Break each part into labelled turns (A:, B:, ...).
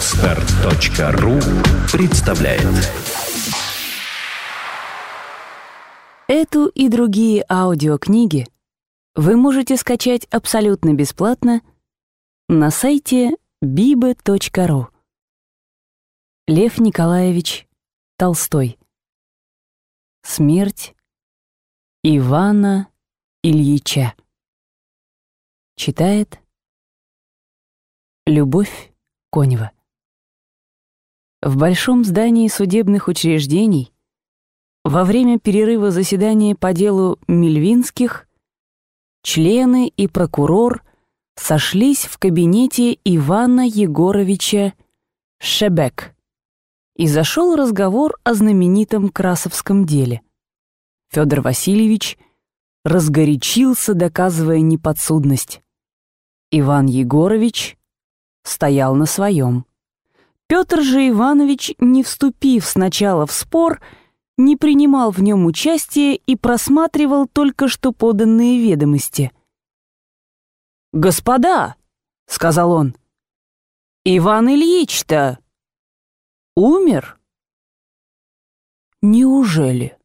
A: Отстар.ру представляет.
B: Эту и другие аудиокниги вы можете скачать абсолютно бесплатно на сайте bibe.ru Лев Николаевич Толстой. Смерть Ивана Ильича. Читает Любовь Конева В большом здании судебных учреждений во время перерыва заседания по делу Мельвинских члены и прокурор сошлись в кабинете Ивана Егоровича Шебек, и зашел разговор о знаменитом Красовском деле. Федор Васильевич разгорячился, доказывая неподсудность. Иван Егорович стоял на своем. Петр же Иванович, не вступив сначала в спор, не принимал в нем участия и просматривал только что поданные ведомости. «Господа!» — сказал он. «Иван Ильич-то умер?» «Неужели?»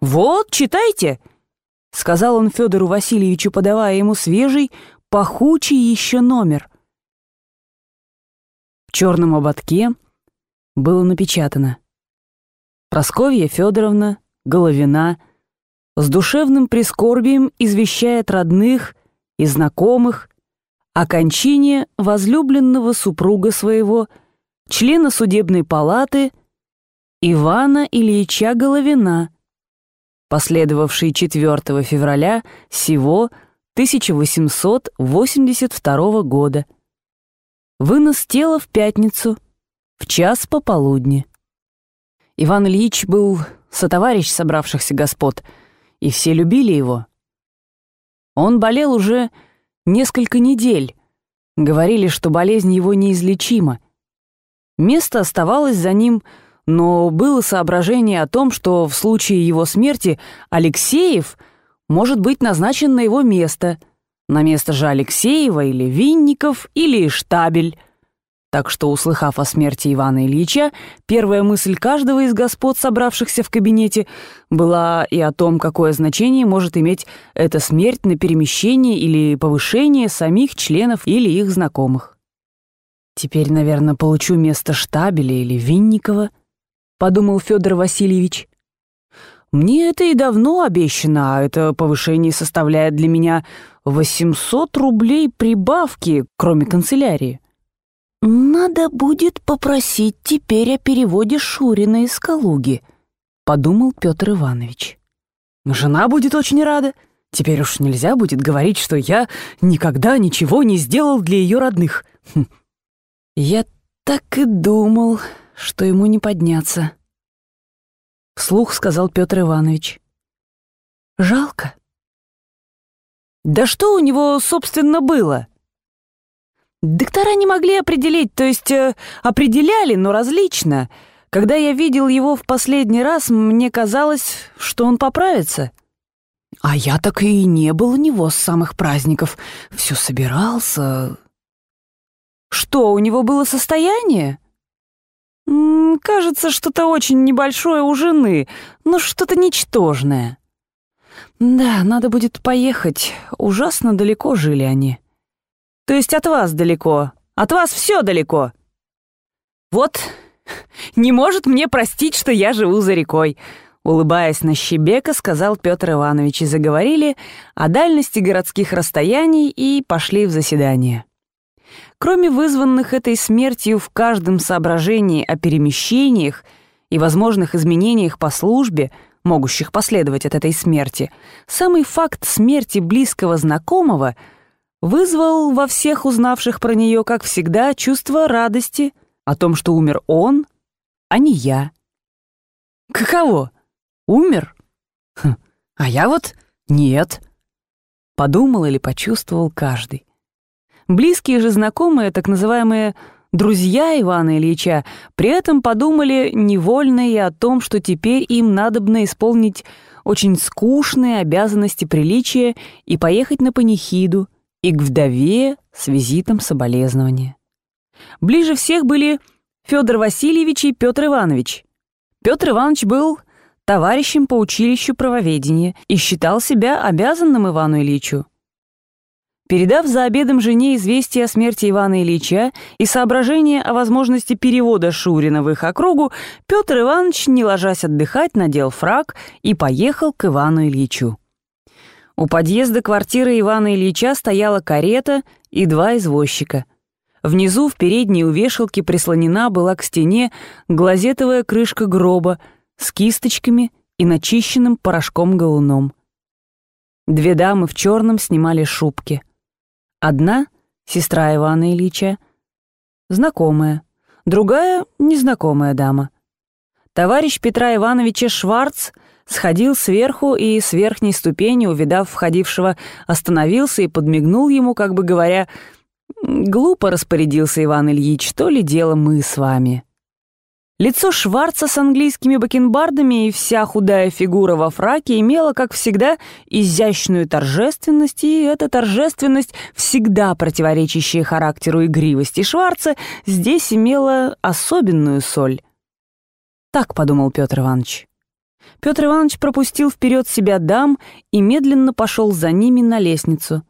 B: «Вот, читайте!» — сказал он Федору Васильевичу, подавая ему свежий, пахучий еще номер. Черном ободке было напечатано «Просковья Федоровна, Головина, с душевным прискорбием извещает родных и знакомых о кончине возлюбленного супруга своего, члена судебной палаты Ивана Ильича Головина, последовавший 4 февраля сего 1882 года. Вынос тела в пятницу, в час пополудни. Иван Ильич был сотоварищ собравшихся господ, и все любили его. Он болел уже несколько недель. Говорили, что болезнь его неизлечима. Место оставалось за ним, но было соображение о том, что в случае его смерти Алексеев может быть назначен на его место, на место же Алексеева или Винников или Штабель. Так что, услыхав о смерти Ивана Ильича, первая мысль каждого из господ, собравшихся в кабинете, была и о том, какое значение может иметь эта смерть на перемещение или повышение самих членов или их знакомых. «Теперь, наверное, получу место Штабеля или Винникова», — подумал Федор Васильевич. Мне это и давно обещано, а это повышение составляет для меня 800 рублей прибавки, кроме канцелярии. «Надо будет попросить теперь о переводе Шурина из Калуги», — подумал Петр Иванович. «Жена будет очень рада. Теперь уж нельзя будет говорить, что я никогда ничего не сделал для ее родных. Хм. Я так и думал, что ему не подняться» вслух сказал Петр Иванович. Жалко. Да что у него, собственно, было? Доктора не могли определить, то есть э, определяли, но различно. Когда я видел его в последний раз, мне казалось, что он поправится. А я так и не был у него с самых праздников. Все собирался. Что, у него было состояние? Кажется, что-то очень небольшое у жены, но что-то ничтожное. Да, надо будет поехать. Ужасно далеко жили они. То есть от вас далеко. От вас все далеко. Вот, не может мне простить, что я живу за рекой. Улыбаясь на щебека, сказал Петр Иванович, и заговорили о дальности городских расстояний и пошли в заседание. Кроме вызванных этой смертью в каждом соображении о перемещениях и возможных изменениях по службе, могущих последовать от этой смерти, самый факт смерти близкого знакомого вызвал во всех узнавших про нее, как всегда, чувство радости о том, что умер он, а не я. Каково? Умер? Хм, а я вот нет. Подумал или почувствовал каждый. Близкие же знакомые, так называемые друзья Ивана Ильича, при этом подумали невольно и о том, что теперь им надобно исполнить очень скучные обязанности приличия и поехать на панихиду и к вдове с визитом соболезнования. Ближе всех были Федор Васильевич и Петр Иванович. Петр Иванович был товарищем по училищу правоведения и считал себя обязанным Ивану Ильичу. Передав за обедом жене известие о смерти Ивана Ильича и соображение о возможности перевода Шурина в их округу, Петр Иванович, не ложась отдыхать, надел фраг и поехал к Ивану Ильичу. У подъезда квартиры Ивана Ильича стояла карета и два извозчика. Внизу в передней у вешалки прислонена была к стене глазетовая крышка гроба с кисточками и начищенным порошком-галуном. Две дамы в черном снимали шубки — Одна — сестра Ивана Ильича, знакомая, другая — незнакомая дама. Товарищ Петра Ивановича Шварц сходил сверху и с верхней ступени, увидав входившего, остановился и подмигнул ему, как бы говоря, «Глупо распорядился Иван Ильич, то ли дело мы с вами». Лицо Шварца с английскими бакенбардами и вся худая фигура во фраке имела, как всегда, изящную торжественность, и эта торжественность, всегда противоречащая характеру игривости Шварца, здесь имела особенную соль. Так подумал Петр Иванович. Петр Иванович пропустил вперед себя дам и медленно пошел за ними на лестницу.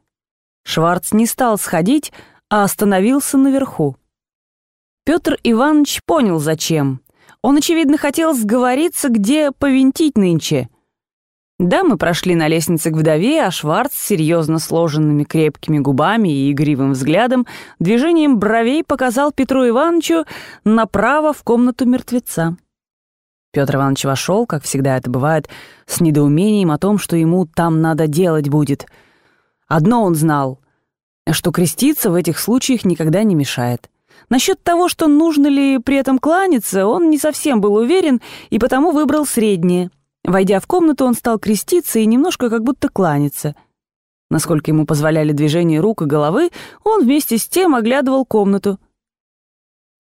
B: Шварц не стал сходить, а остановился наверху. Петр Иванович понял, зачем. Он, очевидно, хотел сговориться, где повинтить нынче. Да, мы прошли на лестнице к вдове, а Шварц с серьезно сложенными крепкими губами и игривым взглядом движением бровей показал Петру Ивановичу направо в комнату мертвеца. Петр Иванович вошел, как всегда это бывает, с недоумением о том, что ему там надо делать будет. Одно он знал, что креститься в этих случаях никогда не мешает. Насчет того, что нужно ли при этом кланяться, он не совсем был уверен и потому выбрал среднее. Войдя в комнату, он стал креститься и немножко как будто кланяться. Насколько ему позволяли движения рук и головы, он вместе с тем оглядывал комнату.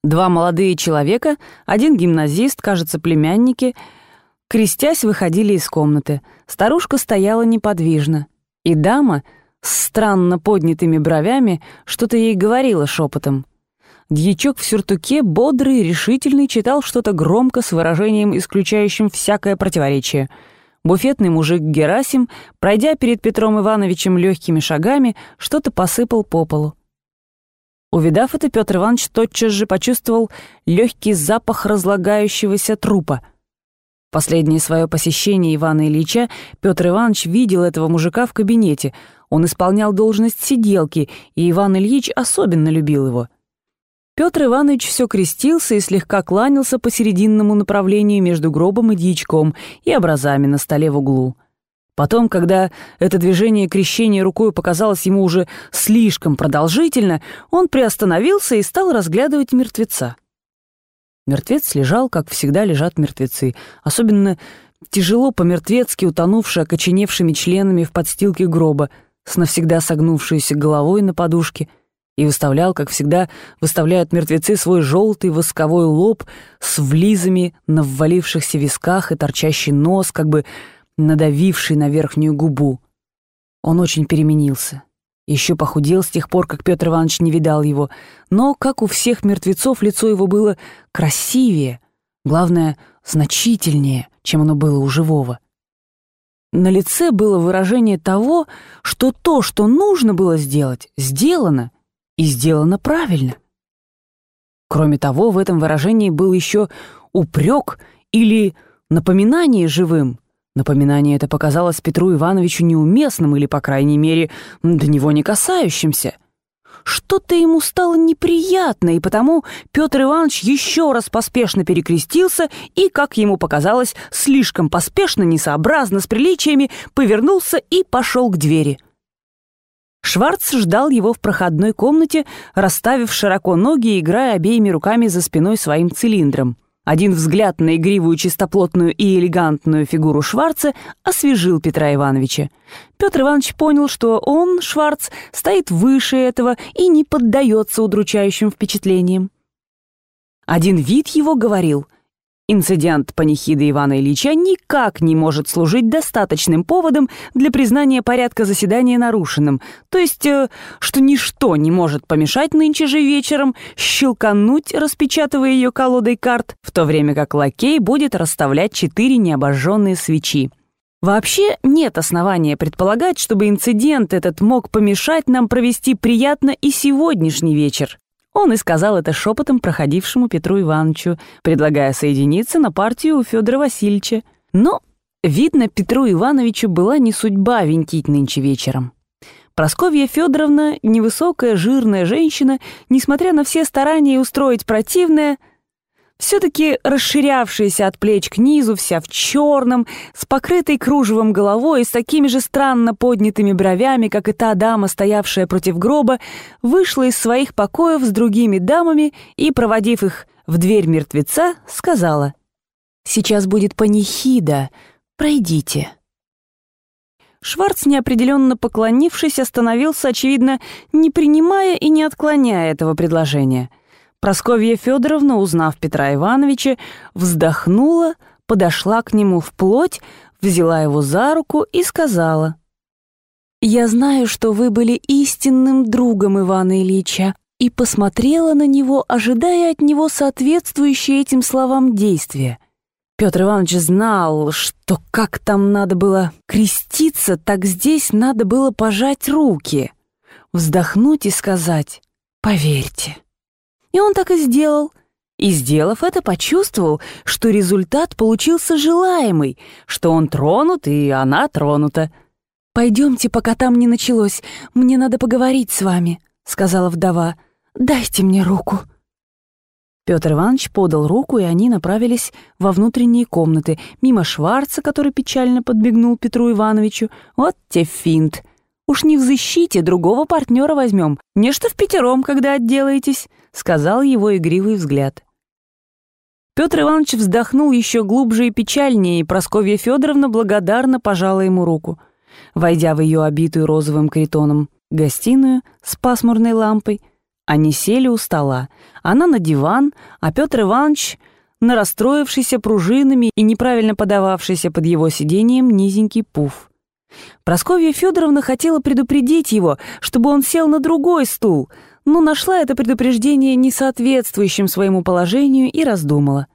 B: Два молодые человека, один гимназист, кажется, племянники, крестясь, выходили из комнаты. Старушка стояла неподвижно. И дама с странно поднятыми бровями что-то ей говорила шепотом. Дьячок в сюртуке, бодрый, решительный, читал что-то громко с выражением, исключающим всякое противоречие. Буфетный мужик Герасим, пройдя перед Петром Ивановичем легкими шагами, что-то посыпал по полу. Увидав это, Петр Иванович тотчас же почувствовал легкий запах разлагающегося трупа. Последнее свое посещение Ивана Ильича Петр Иванович видел этого мужика в кабинете. Он исполнял должность сиделки, и Иван Ильич особенно любил его — Петр Иванович все крестился и слегка кланялся по серединному направлению между гробом и дьячком и образами на столе в углу. Потом, когда это движение крещения рукой показалось ему уже слишком продолжительно, он приостановился и стал разглядывать мертвеца. Мертвец лежал, как всегда лежат мертвецы, особенно тяжело по-мертвецки утонувший окоченевшими членами в подстилке гроба, с навсегда согнувшейся головой на подушке — и выставлял, как всегда, выставляют мертвецы свой желтый восковой лоб с влизами на ввалившихся висках и торчащий нос, как бы надавивший на верхнюю губу. Он очень переменился. Еще похудел с тех пор, как Петр Иванович не видал его, но, как у всех мертвецов, лицо его было красивее, главное, значительнее, чем оно было у живого. На лице было выражение того, что то, что нужно было сделать, сделано — и сделано правильно. Кроме того, в этом выражении был еще упрек или напоминание живым. Напоминание это показалось Петру Ивановичу неуместным или, по крайней мере, до него не касающимся. Что-то ему стало неприятно, и потому Петр Иванович еще раз поспешно перекрестился и, как ему показалось, слишком поспешно, несообразно с приличиями, повернулся и пошел к двери — Шварц ждал его в проходной комнате, расставив широко ноги и играя обеими руками за спиной своим цилиндром. Один взгляд на игривую чистоплотную и элегантную фигуру Шварца освежил Петра Ивановича. Петр Иванович понял, что он, Шварц, стоит выше этого и не поддается удручающим впечатлениям. Один вид его говорил Инцидент панихиды Ивана Ильича никак не может служить достаточным поводом для признания порядка заседания нарушенным, то есть, э, что ничто не может помешать нынче же вечером щелкануть, распечатывая ее колодой карт, в то время как лакей будет расставлять четыре необожженные свечи. Вообще нет основания предполагать, чтобы инцидент этот мог помешать нам провести приятно и сегодняшний вечер. Он и сказал это шепотом проходившему Петру Ивановичу, предлагая соединиться на партию у Федора Васильевича. Но, видно, Петру Ивановичу была не судьба винтить нынче вечером. Просковья Федоровна, невысокая, жирная женщина, несмотря на все старания устроить противное, все-таки расширявшаяся от плеч к низу, вся в черном, с покрытой кружевом головой и с такими же странно поднятыми бровями, как и та дама, стоявшая против гроба, вышла из своих покоев с другими дамами и, проводив их в дверь мертвеца, сказала «Сейчас будет панихида, пройдите». Шварц, неопределенно поклонившись, остановился, очевидно, не принимая и не отклоняя этого предложения — Просковья Федоровна, узнав Петра Ивановича, вздохнула, подошла к нему вплоть, взяла его за руку и сказала. «Я знаю, что вы были истинным другом Ивана Ильича, и посмотрела на него, ожидая от него соответствующие этим словам действия. Петр Иванович знал, что как там надо было креститься, так здесь надо было пожать руки, вздохнуть и сказать «Поверьте». И он так и сделал. И, сделав это, почувствовал, что результат получился желаемый, что он тронут, и она тронута. «Пойдемте, пока там не началось. Мне надо поговорить с вами», — сказала вдова. «Дайте мне руку». Петр Иванович подал руку, и они направились во внутренние комнаты, мимо Шварца, который печально подбегнул Петру Ивановичу. Вот те финт. Уж не в защите, другого партнера возьмем. Не что в пятером, когда отделаетесь», — сказал его игривый взгляд. Петр Иванович вздохнул еще глубже и печальнее, и Просковья Федоровна благодарно пожала ему руку. Войдя в ее обитую розовым критоном гостиную с пасмурной лампой, они сели у стола. Она на диван, а Петр Иванович на расстроившийся пружинами и неправильно подававшийся под его сиденьем низенький пуф. Просковья Федоровна хотела предупредить его, чтобы он сел на другой стул, но нашла это предупреждение несоответствующим своему положению и раздумала.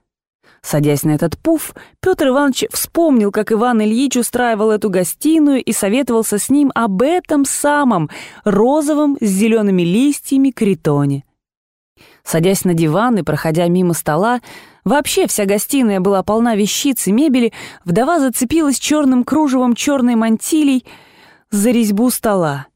B: Садясь на этот пуф, Петр Иванович вспомнил, как Иван Ильич устраивал эту гостиную и советовался с ним об этом самом розовом с зелеными листьями критоне. Садясь на диван и проходя мимо стола, вообще вся гостиная была полна вещиц и мебели, вдова зацепилась черным кружевом черной мантилей за резьбу стола.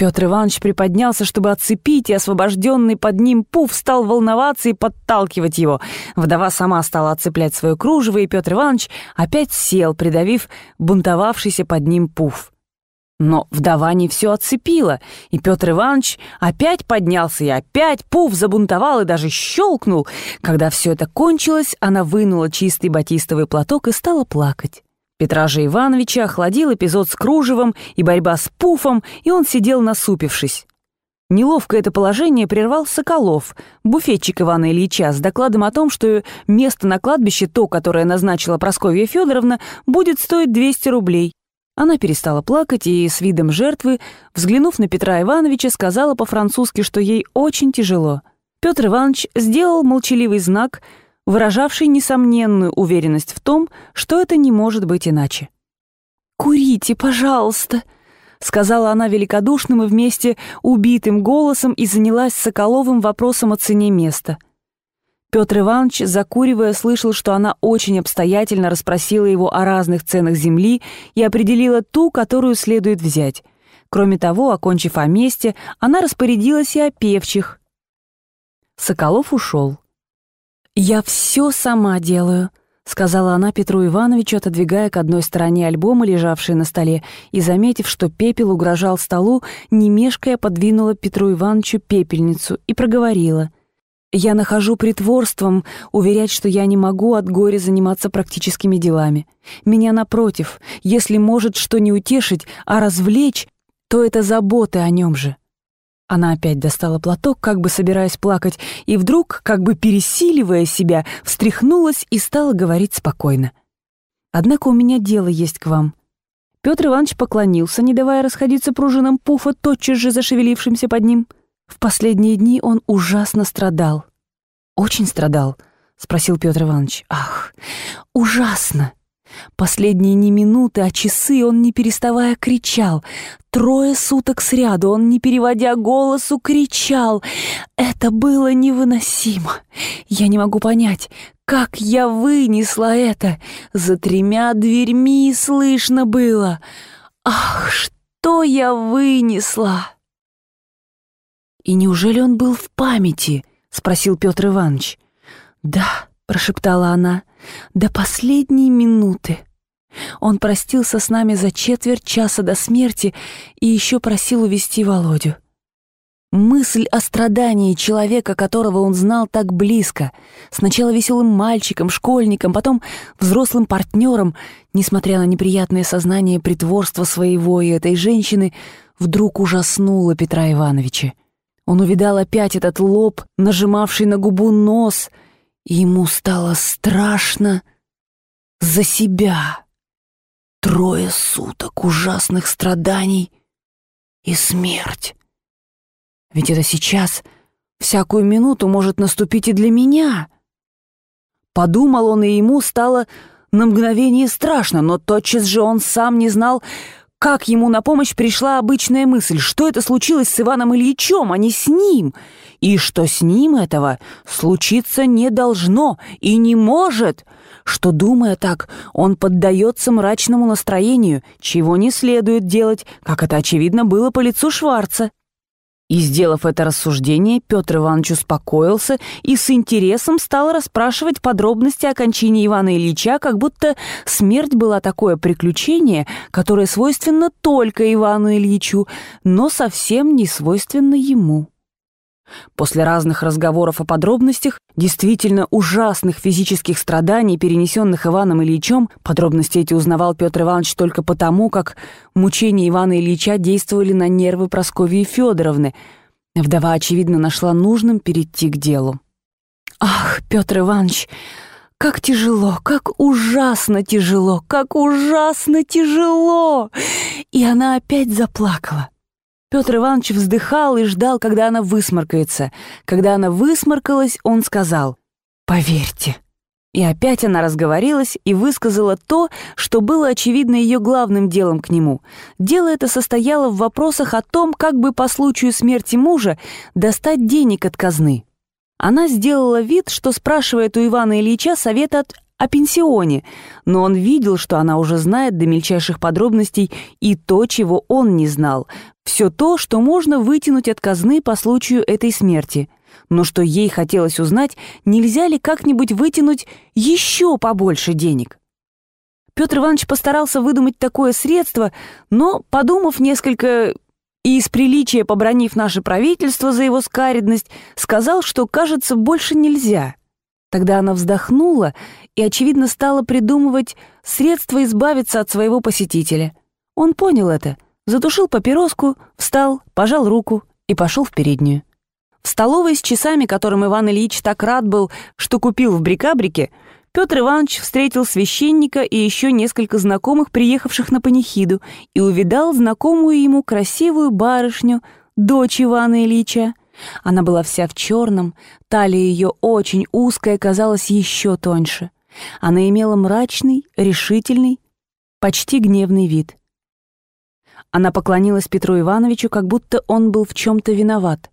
B: Петр Иванович приподнялся, чтобы отцепить, и освобожденный под ним пуф стал волноваться и подталкивать его. Вдова сама стала отцеплять свое кружево, и Петр Иванович опять сел, придавив бунтовавшийся под ним пуф. Но вдова не все отцепила, и Петр Иванович опять поднялся и опять пуф забунтовал и даже щелкнул. Когда все это кончилось, она вынула чистый батистовый платок и стала плакать. Петра же Ивановича охладил эпизод с кружевом и борьба с пуфом, и он сидел насупившись. Неловко это положение прервал Соколов, буфетчик Ивана Ильича, с докладом о том, что место на кладбище, то, которое назначила Прасковья Федоровна, будет стоить 200 рублей. Она перестала плакать и с видом жертвы, взглянув на Петра Ивановича, сказала по-французски, что ей очень тяжело. Петр Иванович сделал молчаливый знак, выражавший несомненную уверенность в том, что это не может быть иначе. «Курите, пожалуйста», — сказала она великодушным и вместе убитым голосом и занялась Соколовым вопросом о цене места — Петр Иванович, закуривая, слышал, что она очень обстоятельно расспросила его о разных ценах земли и определила ту, которую следует взять. Кроме того, окончив о месте, она распорядилась и о певчих. Соколов ушел. «Я все сама делаю», — сказала она Петру Ивановичу, отодвигая к одной стороне альбомы, лежавшие на столе, и, заметив, что пепел угрожал столу, не мешкая подвинула Петру Ивановичу пепельницу и проговорила — я нахожу притворством уверять, что я не могу от горя заниматься практическими делами. Меня, напротив, если может что не утешить, а развлечь, то это заботы о нем же. Она опять достала платок, как бы собираясь плакать, и вдруг, как бы пересиливая себя, встряхнулась и стала говорить спокойно. «Однако у меня дело есть к вам». Петр Иванович поклонился, не давая расходиться пружинам пуфа, тотчас же зашевелившимся под ним. В последние дни он ужасно страдал. «Очень страдал?» — спросил Петр Иванович. «Ах, ужасно!» Последние не минуты, а часы он, не переставая, кричал. Трое суток сряду он, не переводя голосу, кричал. Это было невыносимо. Я не могу понять, как я вынесла это. За тремя дверьми слышно было. Ах, что я вынесла! «И неужели он был в памяти?» — спросил Петр Иванович. «Да», — прошептала она, — «до последней минуты». Он простился с нами за четверть часа до смерти и еще просил увести Володю. Мысль о страдании человека, которого он знал так близко, сначала веселым мальчиком, школьником, потом взрослым партнером, несмотря на неприятное сознание притворства своего и этой женщины, вдруг ужаснула Петра Ивановича. Он увидал опять этот лоб, нажимавший на губу нос, ему стало страшно за себя. Трое суток ужасных страданий и смерть. Ведь это сейчас, всякую минуту может наступить и для меня. Подумал он, и ему стало на мгновение страшно, но тотчас же он сам не знал, как ему на помощь пришла обычная мысль, что это случилось с Иваном Ильичем, а не с ним, и что с ним этого случиться не должно и не может — что, думая так, он поддается мрачному настроению, чего не следует делать, как это очевидно было по лицу Шварца. И, сделав это рассуждение, Петр Иванович успокоился и с интересом стал расспрашивать подробности о кончине Ивана Ильича, как будто смерть была такое приключение, которое свойственно только Ивану Ильичу, но совсем не свойственно ему. После разных разговоров о подробностях, действительно ужасных физических страданий, перенесенных Иваном Ильичем, подробности эти узнавал Петр Иванович только потому, как мучения Ивана Ильича действовали на нервы Прасковьи Федоровны. Вдова, очевидно, нашла нужным перейти к делу. «Ах, Петр Иванович, как тяжело, как ужасно тяжело, как ужасно тяжело!» И она опять заплакала. Петр Иванович вздыхал и ждал, когда она высморкается. Когда она высморкалась, он сказал «Поверьте». И опять она разговорилась и высказала то, что было, очевидно, ее главным делом к нему. Дело это состояло в вопросах о том, как бы по случаю смерти мужа достать денег от казны. Она сделала вид, что спрашивает у Ивана Ильича совет от о пенсионе, но он видел, что она уже знает до мельчайших подробностей и то, чего он не знал, все то, что можно вытянуть от казны по случаю этой смерти. Но что ей хотелось узнать, нельзя ли как-нибудь вытянуть еще побольше денег. Петр Иванович постарался выдумать такое средство, но, подумав несколько и из приличия побронив наше правительство за его скаредность, сказал, что, кажется, больше нельзя. Тогда она вздохнула и, очевидно, стала придумывать средства избавиться от своего посетителя. Он понял это, затушил папироску, встал, пожал руку и пошел в переднюю. В столовой с часами, которым Иван Ильич так рад был, что купил в Брикабрике, Петр Иванович встретил священника и еще несколько знакомых, приехавших на панихиду, и увидал знакомую ему красивую барышню, дочь Ивана Ильича. Она была вся в черном, талия ее очень узкая, казалась еще тоньше. Она имела мрачный, решительный, почти гневный вид. Она поклонилась Петру Ивановичу, как будто он был в чем-то виноват.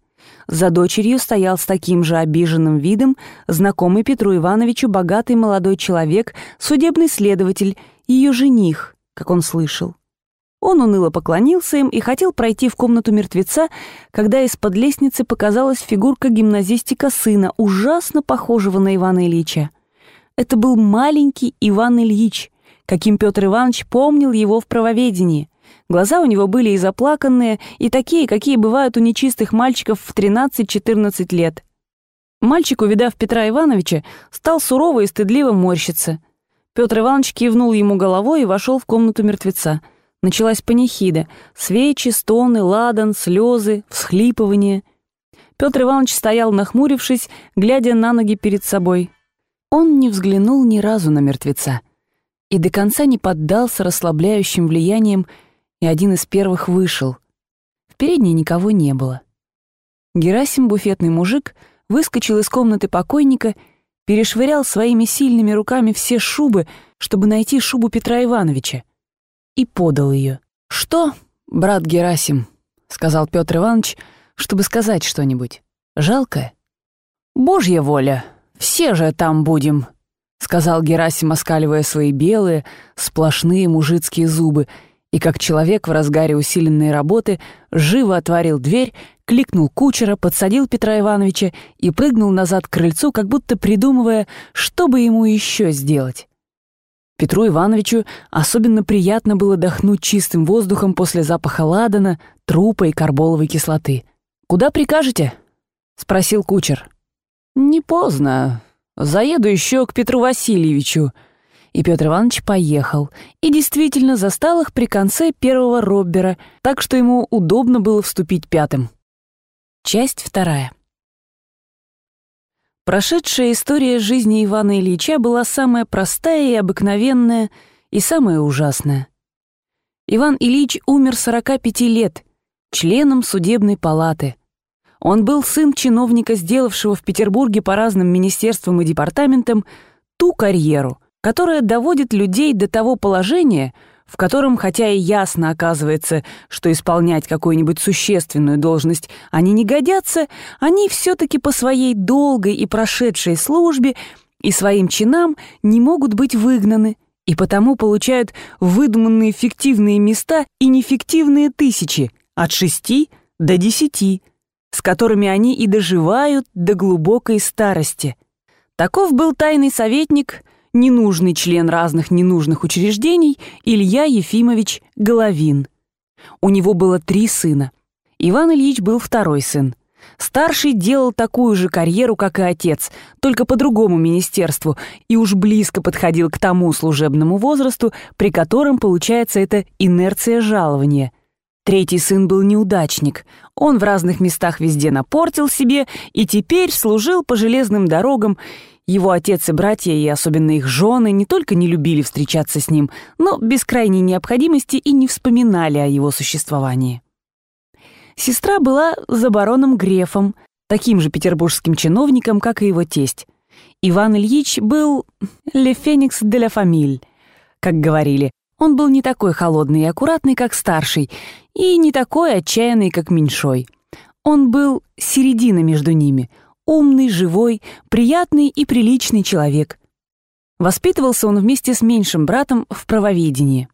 B: За дочерью стоял с таким же обиженным видом знакомый Петру Ивановичу богатый молодой человек, судебный следователь, ее жених, как он слышал. Он уныло поклонился им и хотел пройти в комнату мертвеца, когда из-под лестницы показалась фигурка гимназистика сына, ужасно похожего на Ивана Ильича. Это был маленький Иван Ильич, каким Петр Иванович помнил его в правоведении. Глаза у него были и заплаканные, и такие, какие бывают у нечистых мальчиков в 13-14 лет. Мальчик, увидав Петра Ивановича, стал сурово и стыдливо морщиться. Петр Иванович кивнул ему головой и вошел в комнату мертвеца — Началась панихида. Свечи, стоны, ладан, слезы, всхлипывания. Петр Иванович стоял, нахмурившись, глядя на ноги перед собой. Он не взглянул ни разу на мертвеца и до конца не поддался расслабляющим влияниям, и один из первых вышел. В передней никого не было. Герасим, буфетный мужик, выскочил из комнаты покойника, перешвырял своими сильными руками все шубы, чтобы найти шубу Петра Ивановича и подал ее. «Что, брат Герасим?» — сказал Петр Иванович, чтобы сказать что-нибудь. «Жалко?» «Божья воля! Все же там будем!» — сказал Герасим, оскаливая свои белые, сплошные мужицкие зубы, и как человек в разгаре усиленной работы живо отворил дверь, кликнул кучера, подсадил Петра Ивановича и прыгнул назад к крыльцу, как будто придумывая, что бы ему еще сделать. Петру Ивановичу особенно приятно было дохнуть чистым воздухом после запаха ладана, трупа и карболовой кислоты. «Куда прикажете?» — спросил кучер. «Не поздно. Заеду еще к Петру Васильевичу». И Петр Иванович поехал, и действительно застал их при конце первого роббера, так что ему удобно было вступить пятым. Часть вторая. Прошедшая история жизни Ивана Ильича была самая простая и обыкновенная, и самая ужасная. Иван Ильич умер 45 лет, членом судебной палаты. Он был сын чиновника, сделавшего в Петербурге по разным министерствам и департаментам ту карьеру, которая доводит людей до того положения, в котором, хотя и ясно оказывается, что исполнять какую-нибудь существенную должность они не годятся, они все-таки по своей долгой и прошедшей службе и своим чинам не могут быть выгнаны, и потому получают выдуманные фиктивные места и нефиктивные тысячи, от шести до десяти, с которыми они и доживают до глубокой старости. Таков был тайный советник – ненужный член разных ненужных учреждений Илья Ефимович Головин. У него было три сына. Иван Ильич был второй сын. Старший делал такую же карьеру, как и отец, только по другому министерству, и уж близко подходил к тому служебному возрасту, при котором получается эта инерция жалования. Третий сын был неудачник. Он в разных местах везде напортил себе и теперь служил по железным дорогам его отец и братья, и особенно их жены, не только не любили встречаться с ним, но без крайней необходимости и не вспоминали о его существовании. Сестра была за бароном Грефом, таким же петербургским чиновником, как и его тесть. Иван Ильич был «le феникс de la famille», как говорили. Он был не такой холодный и аккуратный, как старший, и не такой отчаянный, как меньшой. Он был середина между ними — умный, живой, приятный и приличный человек. Воспитывался он вместе с меньшим братом в правоведении.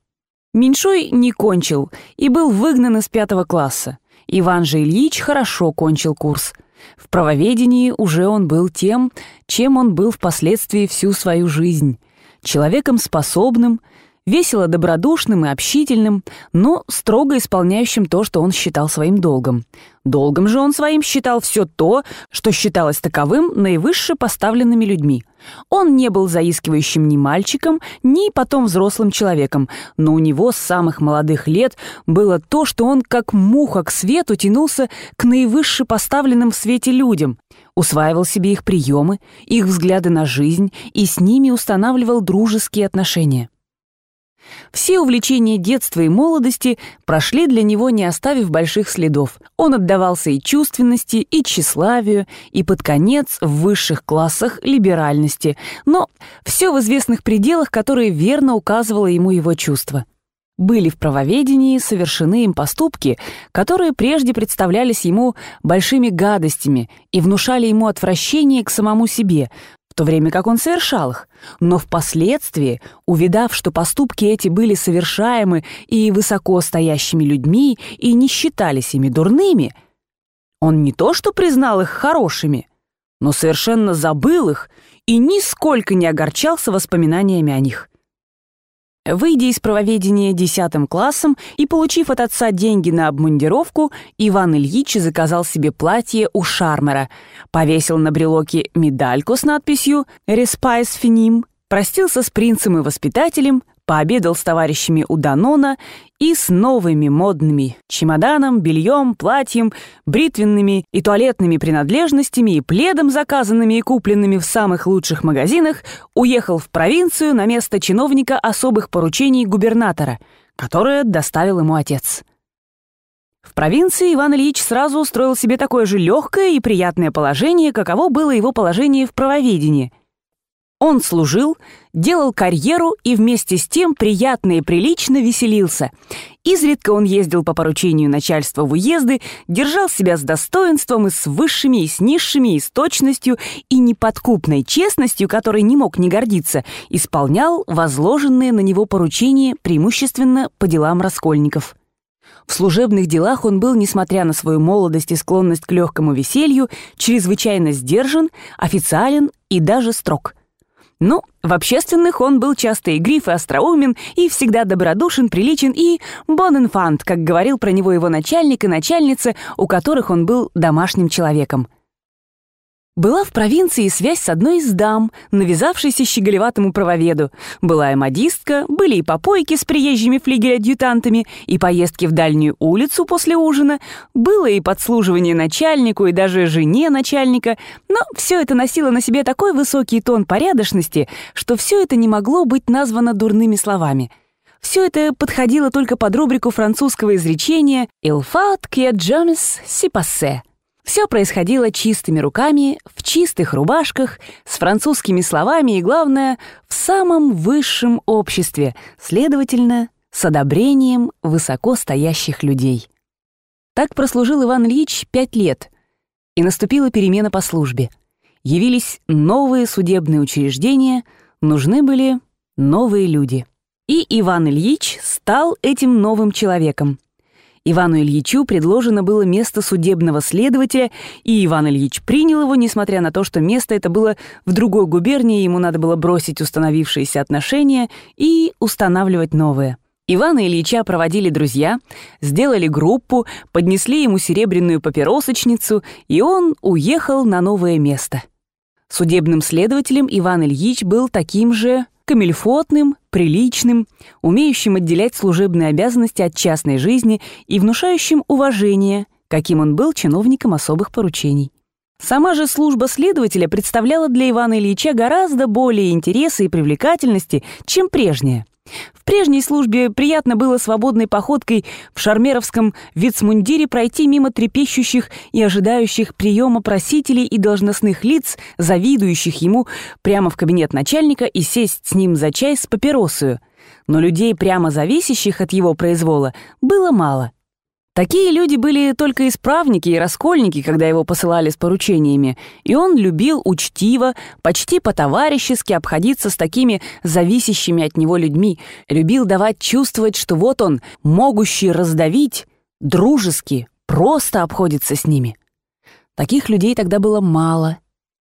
B: Меньшой не кончил и был выгнан из пятого класса. Иван же Ильич хорошо кончил курс. В правоведении уже он был тем, чем он был впоследствии всю свою жизнь. Человеком способным, весело добродушным и общительным, но строго исполняющим то, что он считал своим долгом. Долгом же он своим считал все то, что считалось таковым наивысше поставленными людьми. Он не был заискивающим ни мальчиком, ни потом взрослым человеком, но у него с самых молодых лет было то, что он как муха к свету тянулся к наивысше поставленным в свете людям, усваивал себе их приемы, их взгляды на жизнь и с ними устанавливал дружеские отношения. Все увлечения детства и молодости прошли для него, не оставив больших следов. Он отдавался и чувственности, и тщеславию, и под конец в высших классах либеральности, но все в известных пределах, которые верно указывало ему его чувство. Были в правоведении совершены им поступки, которые прежде представлялись ему большими гадостями и внушали ему отвращение к самому себе, в то время как он совершал их, но впоследствии, увидав, что поступки эти были совершаемы и высоко стоящими людьми и не считались ими дурными, он не то что признал их хорошими, но совершенно забыл их и нисколько не огорчался воспоминаниями о них. Выйдя из правоведения десятым классом и получив от отца деньги на обмундировку, Иван Ильич заказал себе платье у Шармера, повесил на брелоке медальку с надписью «Respice finem», простился с принцем и воспитателем, пообедал с товарищами у Данона и с новыми модными чемоданом, бельем, платьем, бритвенными и туалетными принадлежностями и пледом, заказанными и купленными в самых лучших магазинах, уехал в провинцию на место чиновника особых поручений губернатора, которое доставил ему отец. В провинции Иван Ильич сразу устроил себе такое же легкое и приятное положение, каково было его положение в правоведении – он служил, делал карьеру и вместе с тем приятно и прилично веселился. Изредка он ездил по поручению начальства в уезды, держал себя с достоинством и с высшими, и с низшими, и с точностью, и неподкупной честностью, которой не мог не гордиться, исполнял возложенные на него поручения преимущественно по делам раскольников. В служебных делах он был, несмотря на свою молодость и склонность к легкому веселью, чрезвычайно сдержан, официален и даже строг – ну, в общественных он был часто игрив и остроумен, и всегда добродушен, приличен и боненфант, как говорил про него его начальник и начальница, у которых он был домашним человеком. Была в провинции связь с одной из дам, навязавшейся щеголеватому правоведу. Была и модистка, были и попойки с приезжими флигель-адъютантами, и поездки в дальнюю улицу после ужина, было и подслуживание начальнику и даже жене начальника, но все это носило на себе такой высокий тон порядочности, что все это не могло быть названо дурными словами. Все это подходило только под рубрику французского изречения «Il faut que jamais s'y passe» Все происходило чистыми руками, в чистых рубашках, с французскими словами и, главное, в самом высшем обществе, следовательно, с одобрением высоко стоящих людей. Так прослужил Иван Ильич пять лет, и наступила перемена по службе. Явились новые судебные учреждения, нужны были новые люди. И Иван Ильич стал этим новым человеком. Ивану Ильичу предложено было место судебного следователя, и Иван Ильич принял его, несмотря на то, что место это было в другой губернии, ему надо было бросить установившиеся отношения и устанавливать новые. Ивана Ильича проводили друзья, сделали группу, поднесли ему серебряную папиросочницу, и он уехал на новое место. Судебным следователем Иван Ильич был таким же камельфотным, приличным, умеющим отделять служебные обязанности от частной жизни и внушающим уважение, каким он был чиновником особых поручений. Сама же служба следователя представляла для Ивана Ильича гораздо более интереса и привлекательности, чем прежняя. В прежней службе приятно было свободной походкой в шармеровском вицмундире пройти мимо трепещущих и ожидающих приема просителей и должностных лиц, завидующих ему прямо в кабинет начальника и сесть с ним за чай с папиросою. Но людей, прямо зависящих от его произвола, было мало — Такие люди были только исправники и раскольники, когда его посылали с поручениями, и он любил учтиво, почти по-товарищески обходиться с такими зависящими от него людьми, любил давать чувствовать, что вот он, могущий раздавить, дружески, просто обходится с ними. Таких людей тогда было мало.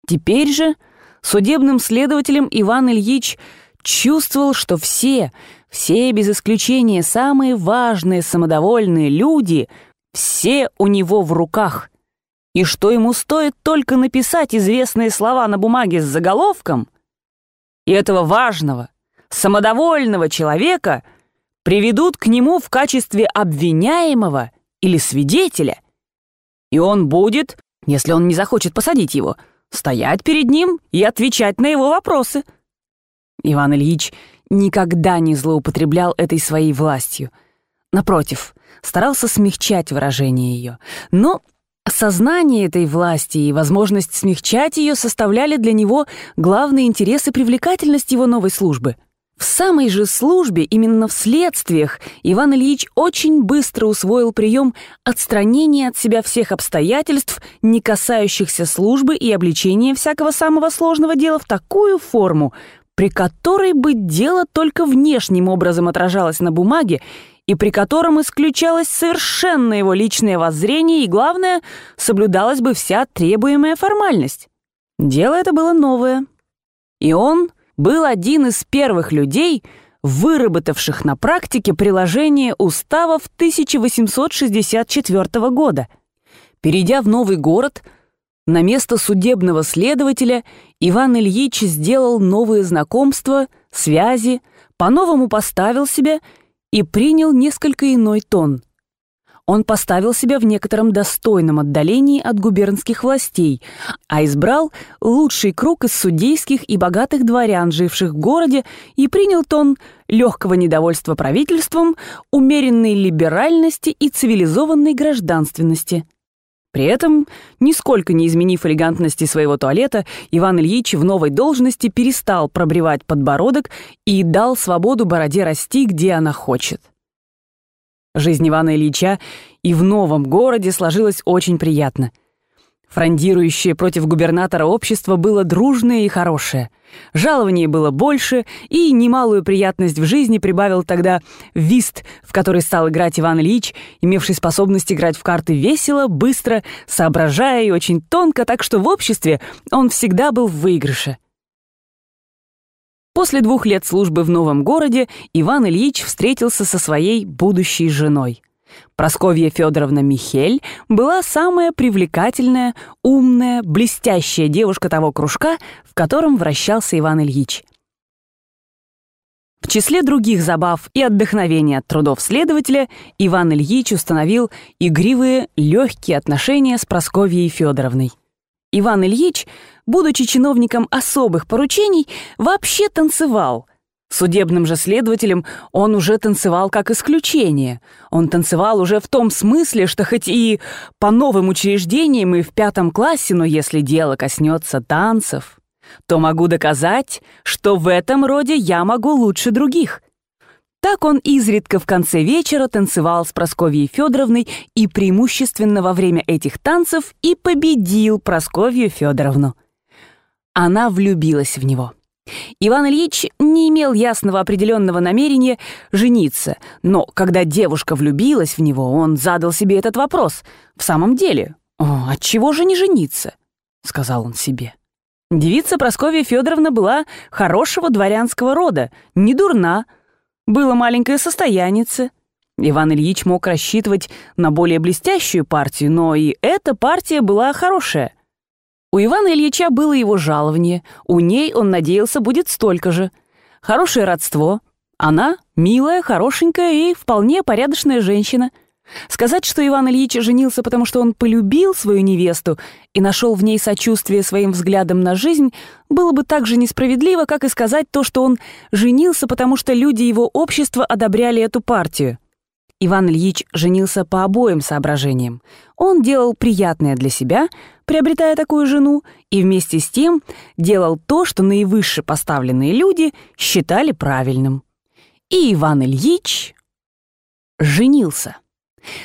B: Теперь же судебным следователем Иван Ильич чувствовал, что все — все без исключения самые важные самодовольные люди, все у него в руках. И что ему стоит только написать известные слова на бумаге с заголовком, и этого важного, самодовольного человека приведут к нему в качестве обвиняемого или свидетеля, и он будет, если он не захочет посадить его, стоять перед ним и отвечать на его вопросы. Иван Ильич никогда не злоупотреблял этой своей властью. Напротив, старался смягчать выражение ее. Но сознание этой власти и возможность смягчать ее составляли для него главный интерес и привлекательность его новой службы. В самой же службе, именно в следствиях, Иван Ильич очень быстро усвоил прием отстранения от себя всех обстоятельств, не касающихся службы и обличения всякого самого сложного дела в такую форму, при которой бы дело только внешним образом отражалось на бумаге и при котором исключалось совершенно его личное воззрение и, главное, соблюдалась бы вся требуемая формальность. Дело это было новое. И он был один из первых людей, выработавших на практике приложение уставов 1864 года. Перейдя в новый город – На место судебного следователя Иван Ильич сделал новые знакомства, связи, по-новому поставил себя и принял несколько иной тон. Он поставил себя в некотором достойном отдалении от губернских властей, а избрал лучший круг из судейских и богатых дворян, живших в городе, и принял тон легкого недовольства правительством, умеренной либеральности и цивилизованной гражданственности. При этом, нисколько не изменив элегантности своего туалета, Иван Ильич в новой должности перестал пробривать подбородок и дал свободу бороде расти, где она хочет. Жизнь Ивана Ильича и в новом городе сложилась очень приятно. Фрондирующее против губернатора общество было дружное и хорошее. Жалование было больше, и немалую приятность в жизни прибавил тогда вист, в который стал играть Иван Ильич, имевший способность играть в карты весело, быстро, соображая и очень тонко, так что в обществе он всегда был в выигрыше. После двух лет службы в новом городе Иван Ильич встретился со своей будущей женой. Просковья Федоровна Михель была самая привлекательная, умная, блестящая девушка того кружка, в котором вращался Иван Ильич. В числе других забав и отдохновения от трудов следователя Иван Ильич установил игривые, легкие отношения с Просковьей Федоровной. Иван Ильич, будучи чиновником особых поручений, вообще танцевал. Судебным же следователем он уже танцевал как исключение. Он танцевал уже в том смысле, что хоть и по новым учреждениям и в пятом классе, но если дело коснется танцев, то могу доказать, что в этом роде я могу лучше других. Так он изредка в конце вечера танцевал с Просковьей Федоровной и преимущественно во время этих танцев и победил Просковью Федоровну. Она влюбилась в него. Иван Ильич не имел ясного определенного намерения жениться, но когда девушка влюбилась в него, он задал себе этот вопрос. «В самом деле, от чего же не жениться?» — сказал он себе. Девица Прасковья Федоровна была хорошего дворянского рода, не дурна, было маленькое состоянице. Иван Ильич мог рассчитывать на более блестящую партию, но и эта партия была хорошая. У Ивана Ильича было его жалование, у ней, он надеялся, будет столько же. Хорошее родство. Она милая, хорошенькая и вполне порядочная женщина. Сказать, что Иван Ильич женился, потому что он полюбил свою невесту и нашел в ней сочувствие своим взглядом на жизнь, было бы так же несправедливо, как и сказать то, что он женился, потому что люди его общества одобряли эту партию. Иван Ильич женился по обоим соображениям. Он делал приятное для себя, приобретая такую жену, и вместе с тем делал то, что наивысше поставленные люди считали правильным. И Иван Ильич женился.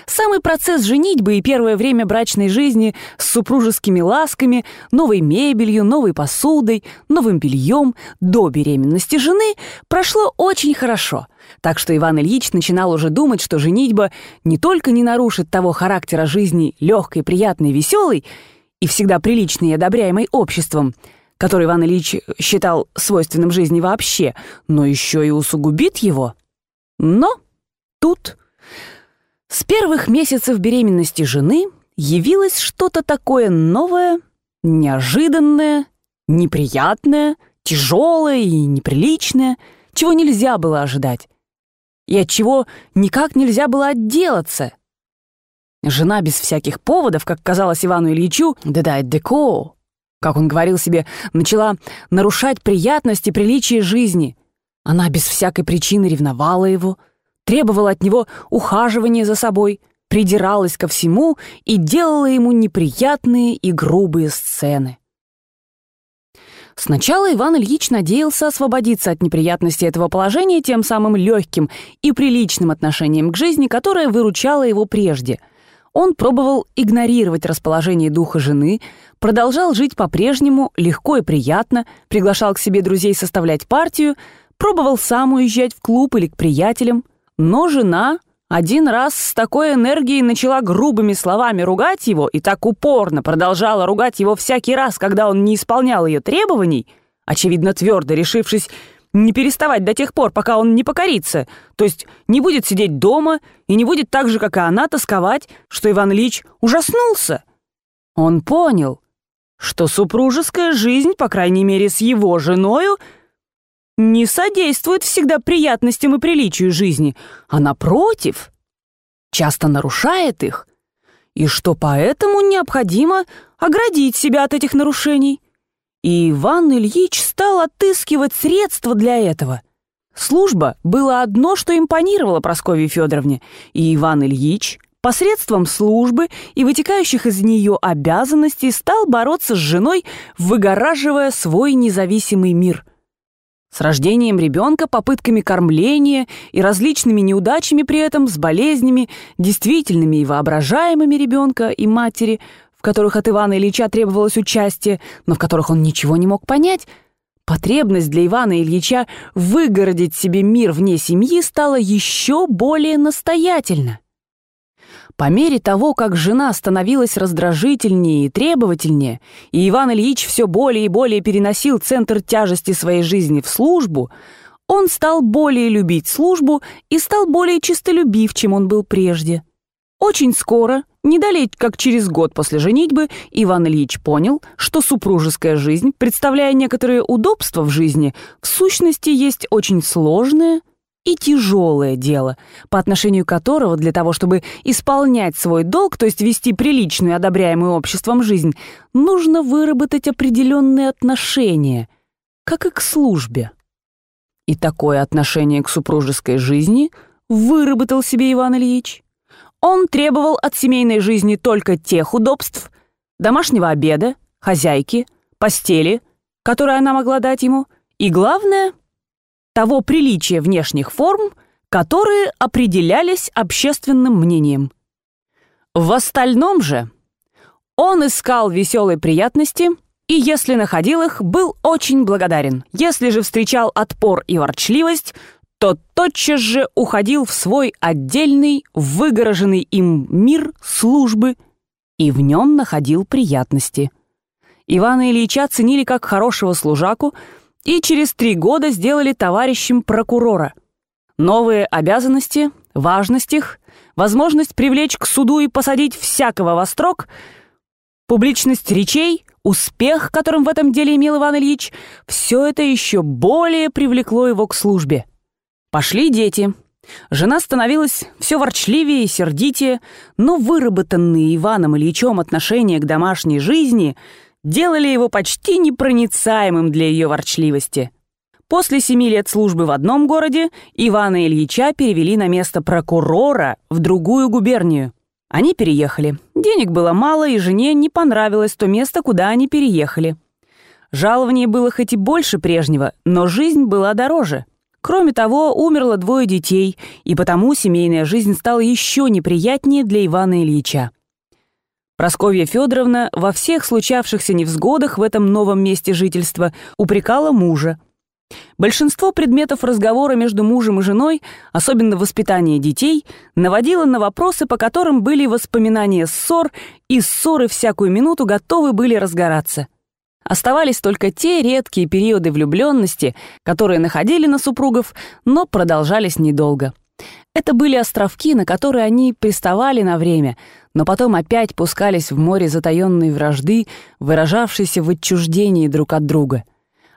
B: Самый процесс женитьбы и первое время брачной жизни с супружескими ласками, новой мебелью, новой посудой, новым бельем до беременности жены прошло очень хорошо. Так что Иван Ильич начинал уже думать, что женитьба не только не нарушит того характера жизни легкой, приятной, веселой и всегда приличной и одобряемой обществом, который Иван Ильич считал свойственным жизни вообще, но еще и усугубит его. Но тут с первых месяцев беременности жены явилось что-то такое новое, неожиданное, неприятное, тяжелое и неприличное, чего нельзя было ожидать, и от чего никак нельзя было отделаться. Жена без всяких поводов, как казалось Ивану Ильичу, «дедает деко», как он говорил себе, начала нарушать приятность и приличие жизни. Она без всякой причины ревновала его — требовала от него ухаживания за собой, придиралась ко всему и делала ему неприятные и грубые сцены. Сначала Иван Ильич надеялся освободиться от неприятностей этого положения тем самым легким и приличным отношением к жизни, которое выручало его прежде. Он пробовал игнорировать расположение духа жены, продолжал жить по-прежнему, легко и приятно, приглашал к себе друзей составлять партию, пробовал сам уезжать в клуб или к приятелям – но жена один раз с такой энергией начала грубыми словами ругать его и так упорно продолжала ругать его всякий раз, когда он не исполнял ее требований, очевидно твердо решившись не переставать до тех пор, пока он не покорится, то есть не будет сидеть дома и не будет так же, как и она, тосковать, что Иван Ильич ужаснулся. Он понял, что супружеская жизнь, по крайней мере с его женою, не содействует всегда приятностям и приличию жизни, а напротив, часто нарушает их, и что поэтому необходимо оградить себя от этих нарушений. И Иван Ильич стал отыскивать средства для этого. Служба было одно, что импонировало Прасковье Федоровне, и Иван Ильич посредством службы и вытекающих из нее обязанностей стал бороться с женой, выгораживая свой независимый мир. С рождением ребенка, попытками кормления и различными неудачами при этом, с болезнями, действительными и воображаемыми ребенка и матери, в которых от Ивана Ильича требовалось участие, но в которых он ничего не мог понять, потребность для Ивана Ильича выгородить себе мир вне семьи стала еще более настоятельна. По мере того, как жена становилась раздражительнее и требовательнее, и Иван Ильич все более и более переносил центр тяжести своей жизни в службу, он стал более любить службу и стал более чистолюбив, чем он был прежде. Очень скоро, не далее как через год после женитьбы, Иван Ильич понял, что супружеская жизнь, представляя некоторые удобства в жизни, в сущности есть очень сложная, и тяжелое дело, по отношению которого для того, чтобы исполнять свой долг, то есть вести приличную одобряемую обществом жизнь, нужно выработать определенные отношения, как и к службе. И такое отношение к супружеской жизни выработал себе Иван Ильич. Он требовал от семейной жизни только тех удобств, домашнего обеда, хозяйки, постели, которые она могла дать ему, и, главное — того приличия внешних форм, которые определялись общественным мнением. В остальном же он искал веселой приятности и, если находил их, был очень благодарен. Если же встречал отпор и ворчливость, то тотчас же уходил в свой отдельный, выгороженный им мир службы и в нем находил приятности. Ивана Ильича ценили как хорошего служаку, и через три года сделали товарищем прокурора. Новые обязанности, важность их, возможность привлечь к суду и посадить всякого во строк, публичность речей, успех, которым в этом деле имел Иван Ильич, все это еще более привлекло его к службе. Пошли дети. Жена становилась все ворчливее и сердитее, но выработанные Иваном Ильичом отношения к домашней жизни – делали его почти непроницаемым для ее ворчливости. После семи лет службы в одном городе Ивана Ильича перевели на место прокурора в другую губернию. Они переехали. Денег было мало, и жене не понравилось то место, куда они переехали. Жалование было хоть и больше прежнего, но жизнь была дороже. Кроме того, умерло двое детей, и потому семейная жизнь стала еще неприятнее для Ивана Ильича. Просковья Федоровна во всех случавшихся невзгодах в этом новом месте жительства упрекала мужа. Большинство предметов разговора между мужем и женой, особенно воспитание детей, наводило на вопросы, по которым были воспоминания ссор, и ссоры всякую минуту готовы были разгораться. Оставались только те редкие периоды влюбленности, которые находили на супругов, но продолжались недолго. Это были островки, на которые они приставали на время, но потом опять пускались в море затаённой вражды, выражавшейся в отчуждении друг от друга.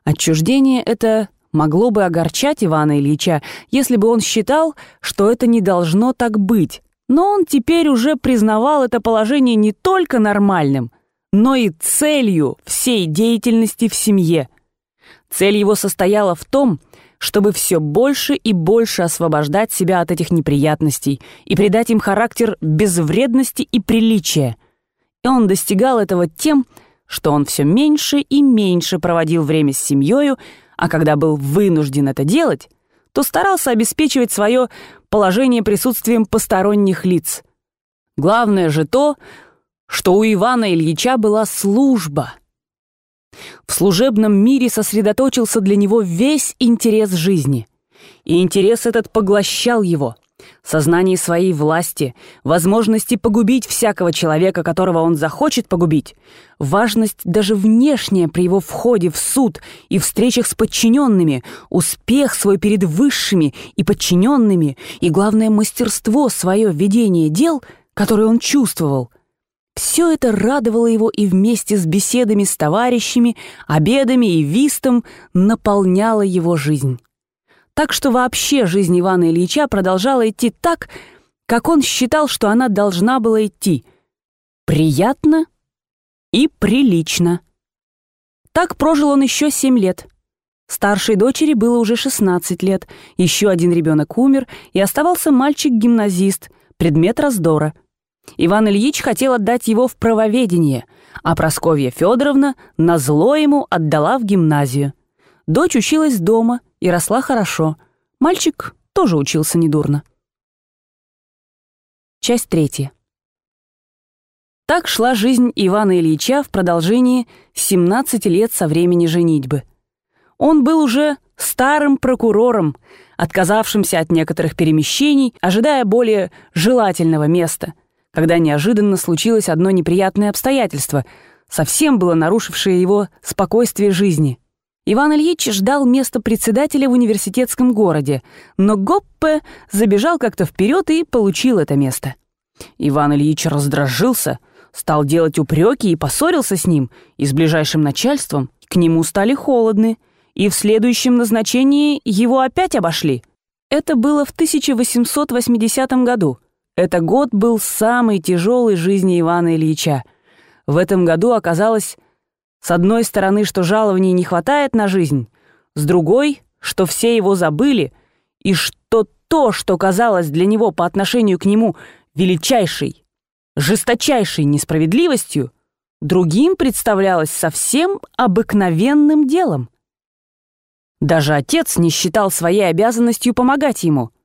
B: Отчуждение это могло бы огорчать Ивана Ильича, если бы он считал, что это не должно так быть. Но он теперь уже признавал это положение не только нормальным, но и целью всей деятельности в семье. Цель его состояла в том, чтобы все больше и больше освобождать себя от этих неприятностей и придать им характер безвредности и приличия. И он достигал этого тем, что он все меньше и меньше проводил время с семьей, а когда был вынужден это делать, то старался обеспечивать свое положение присутствием посторонних лиц. Главное же то, что у Ивана Ильича была служба — в служебном мире сосредоточился для него весь интерес жизни. И интерес этот поглощал его. Сознание своей власти, возможности погубить всякого человека, которого он захочет погубить, важность даже внешняя при его входе в суд и встречах с подчиненными, успех свой перед высшими и подчиненными и, главное, мастерство свое ведения дел, которое он чувствовал — Все это радовало его и вместе с беседами с товарищами, обедами и вистом наполняло его жизнь. Так что вообще жизнь Ивана Ильича продолжала идти так, как он считал, что она должна была идти. Приятно и прилично. Так прожил он еще семь лет. Старшей дочери было уже 16 лет, еще один ребенок умер, и оставался мальчик-гимназист, предмет раздора — Иван Ильич хотел отдать его в правоведение, а Просковья Федоровна назло ему отдала в гимназию. Дочь училась дома и росла хорошо. Мальчик тоже учился недурно. Часть третья. Так шла жизнь Ивана Ильича в продолжении 17 лет со времени женитьбы. Он был уже старым прокурором, отказавшимся от некоторых перемещений, ожидая более желательного места — когда неожиданно случилось одно неприятное обстоятельство, совсем было нарушившее его спокойствие жизни. Иван Ильич ждал места председателя в университетском городе, но Гоппе забежал как-то вперед и получил это место. Иван Ильич раздражился, стал делать упреки и поссорился с ним, и с ближайшим начальством к нему стали холодны, и в следующем назначении его опять обошли. Это было в 1880 году — это год был самый тяжелый жизни Ивана Ильича. В этом году оказалось, с одной стороны, что жалований не хватает на жизнь, с другой, что все его забыли, и что то, что казалось для него по отношению к нему величайшей, жесточайшей несправедливостью, другим представлялось совсем обыкновенным делом. Даже отец не считал своей обязанностью помогать ему —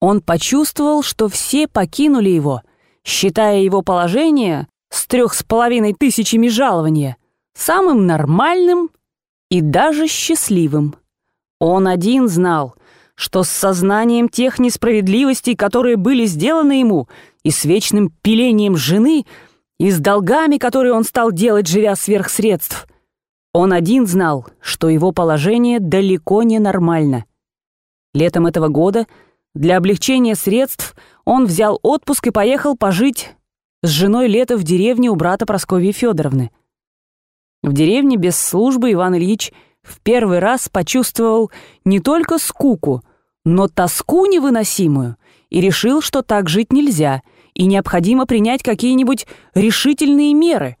B: он почувствовал, что все покинули его, считая его положение с трех с половиной тысячами жалования самым нормальным и даже счастливым. Он один знал, что с сознанием тех несправедливостей, которые были сделаны ему, и с вечным пилением жены, и с долгами, которые он стал делать, живя сверх средств, он один знал, что его положение далеко не нормально. Летом этого года – для облегчения средств он взял отпуск и поехал пожить с женой лето в деревне у брата Прасковьи Федоровны. В деревне без службы Иван Ильич в первый раз почувствовал не только скуку, но тоску невыносимую и решил, что так жить нельзя и необходимо принять какие-нибудь решительные меры.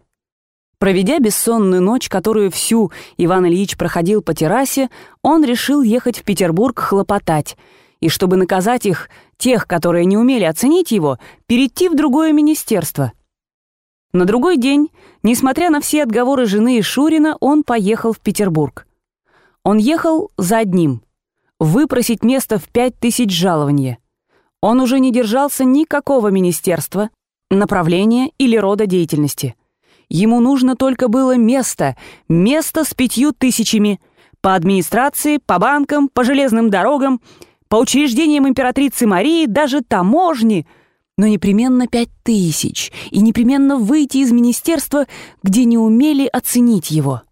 B: Проведя бессонную ночь, которую всю Иван Ильич проходил по террасе, он решил ехать в Петербург хлопотать — и чтобы наказать их, тех, которые не умели оценить его, перейти в другое министерство. На другой день, несмотря на все отговоры жены и Шурина, он поехал в Петербург. Он ехал за одним — выпросить место в пять тысяч жалования. Он уже не держался никакого министерства, направления или рода деятельности. Ему нужно только было место, место с пятью тысячами, по администрации, по банкам, по железным дорогам — по учреждениям императрицы Марии даже таможни, но непременно пять тысяч, и непременно выйти из министерства, где не умели оценить его.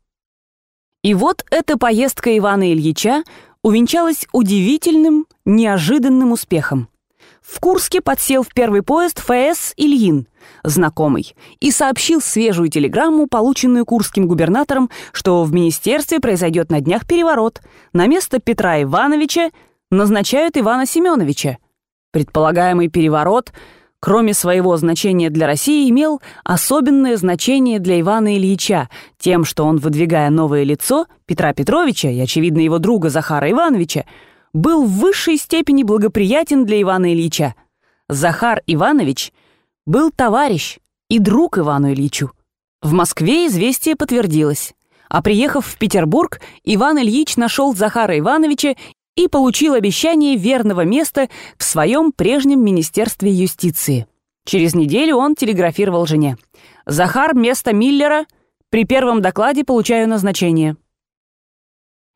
B: И вот эта поездка Ивана Ильича увенчалась удивительным, неожиданным успехом. В Курске подсел в первый поезд ФС Ильин, знакомый, и сообщил свежую телеграмму, полученную курским губернатором, что в министерстве произойдет на днях переворот. На место Петра Ивановича назначают Ивана Семеновича. Предполагаемый переворот, кроме своего значения для России, имел особенное значение для Ивана Ильича тем, что он, выдвигая новое лицо, Петра Петровича и, очевидно, его друга Захара Ивановича, был в высшей степени благоприятен для Ивана Ильича. Захар Иванович был товарищ и друг Ивану Ильичу. В Москве известие подтвердилось. А приехав в Петербург, Иван Ильич нашел Захара Ивановича и получил обещание верного места в своем прежнем Министерстве юстиции. Через неделю он телеграфировал жене. «Захар, место Миллера. При первом докладе получаю назначение».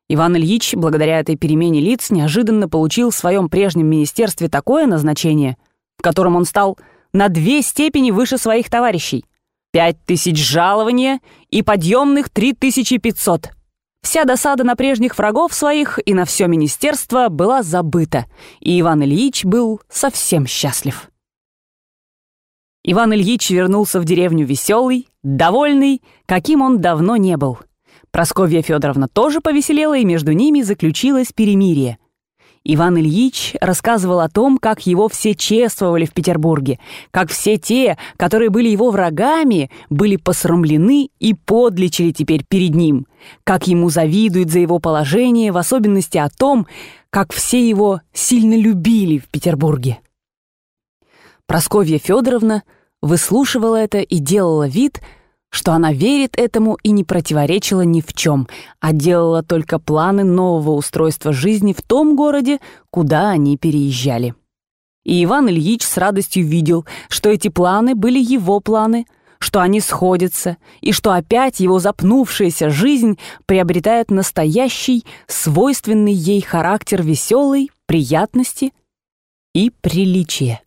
B: Иван Ильич, благодаря этой перемене лиц, неожиданно получил в своем прежнем министерстве такое назначение, в котором он стал на две степени выше своих товарищей. Пять тысяч жалования и подъемных три тысячи пятьсот. Вся досада на прежних врагов своих и на все министерство была забыта, и Иван Ильич был совсем счастлив. Иван Ильич вернулся в деревню веселый, довольный, каким он давно не был. Просковья Федоровна тоже повеселела, и между ними заключилось перемирие. Иван Ильич рассказывал о том, как его все чествовали в Петербурге, как все те, которые были его врагами, были посрамлены и подлечили теперь перед ним, как ему завидуют за его положение, в особенности о том, как все его сильно любили в Петербурге. Просковья Федоровна выслушивала это и делала вид, что она верит этому и не противоречила ни в чем, а делала только планы нового устройства жизни в том городе, куда они переезжали. И Иван Ильич с радостью видел, что эти планы были его планы, что они сходятся, и что опять его запнувшаяся жизнь приобретает настоящий, свойственный ей характер веселой, приятности и приличия.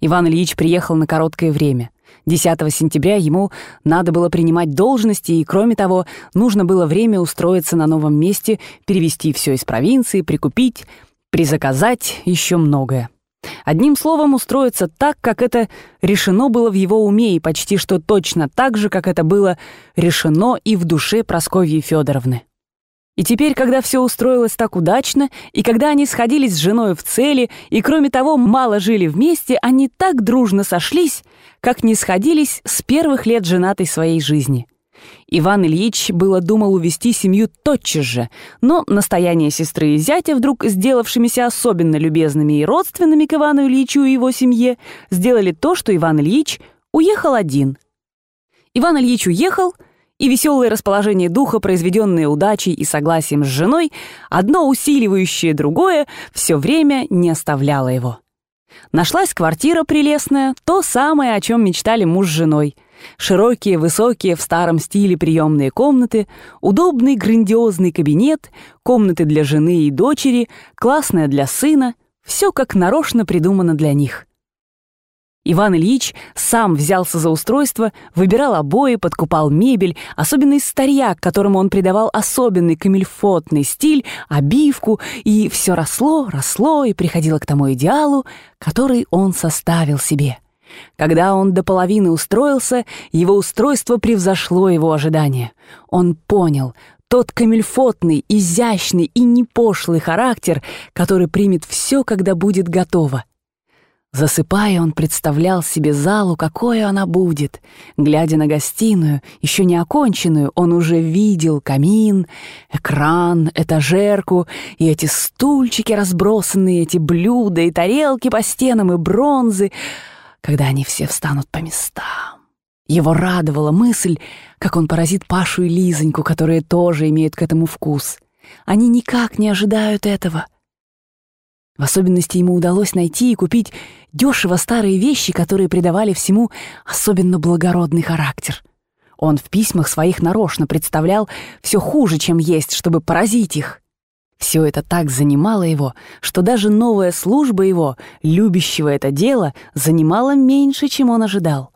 B: Иван Ильич приехал на короткое время. 10 сентября ему надо было принимать должности, и, кроме того, нужно было время устроиться на новом месте, перевести все из провинции, прикупить, призаказать еще многое. Одним словом, устроиться так, как это решено было в его уме, и почти что точно так же, как это было решено и в душе Прасковьи Федоровны. И теперь, когда все устроилось так удачно, и когда они сходились с женой в цели, и, кроме того, мало жили вместе, они так дружно сошлись, как не сходились с первых лет женатой своей жизни. Иван Ильич было думал увести семью тотчас же, но настояние сестры и зятя, вдруг сделавшимися особенно любезными и родственными к Ивану Ильичу и его семье, сделали то, что Иван Ильич уехал один. Иван Ильич уехал — и веселое расположение духа, произведенное удачей и согласием с женой, одно усиливающее другое, все время не оставляло его. Нашлась квартира прелестная, то самое, о чем мечтали муж с женой. Широкие, высокие, в старом стиле приемные комнаты, удобный, грандиозный кабинет, комнаты для жены и дочери, классная для сына — все как нарочно придумано для них. Иван Ильич сам взялся за устройство, выбирал обои, подкупал мебель, особенно из старья, которому он придавал особенный камельфотный стиль, обивку, и все росло, росло и приходило к тому идеалу, который он составил себе. Когда он до половины устроился, его устройство превзошло его ожидания. Он понял, тот камельфотный, изящный и непошлый характер, который примет все, когда будет готово. Засыпая, он представлял себе залу, какой она будет. Глядя на гостиную, еще не оконченную, он уже видел камин, экран, этажерку и эти стульчики разбросанные, эти блюда и тарелки по стенам и бронзы, когда они все встанут по местам. Его радовала мысль, как он поразит Пашу и Лизоньку, которые тоже имеют к этому вкус. Они никак не ожидают этого — в особенности ему удалось найти и купить дешево старые вещи, которые придавали всему особенно благородный характер. Он в письмах своих нарочно представлял все хуже, чем есть, чтобы поразить их. Все это так занимало его, что даже новая служба его, любящего это дело, занимала меньше, чем он ожидал.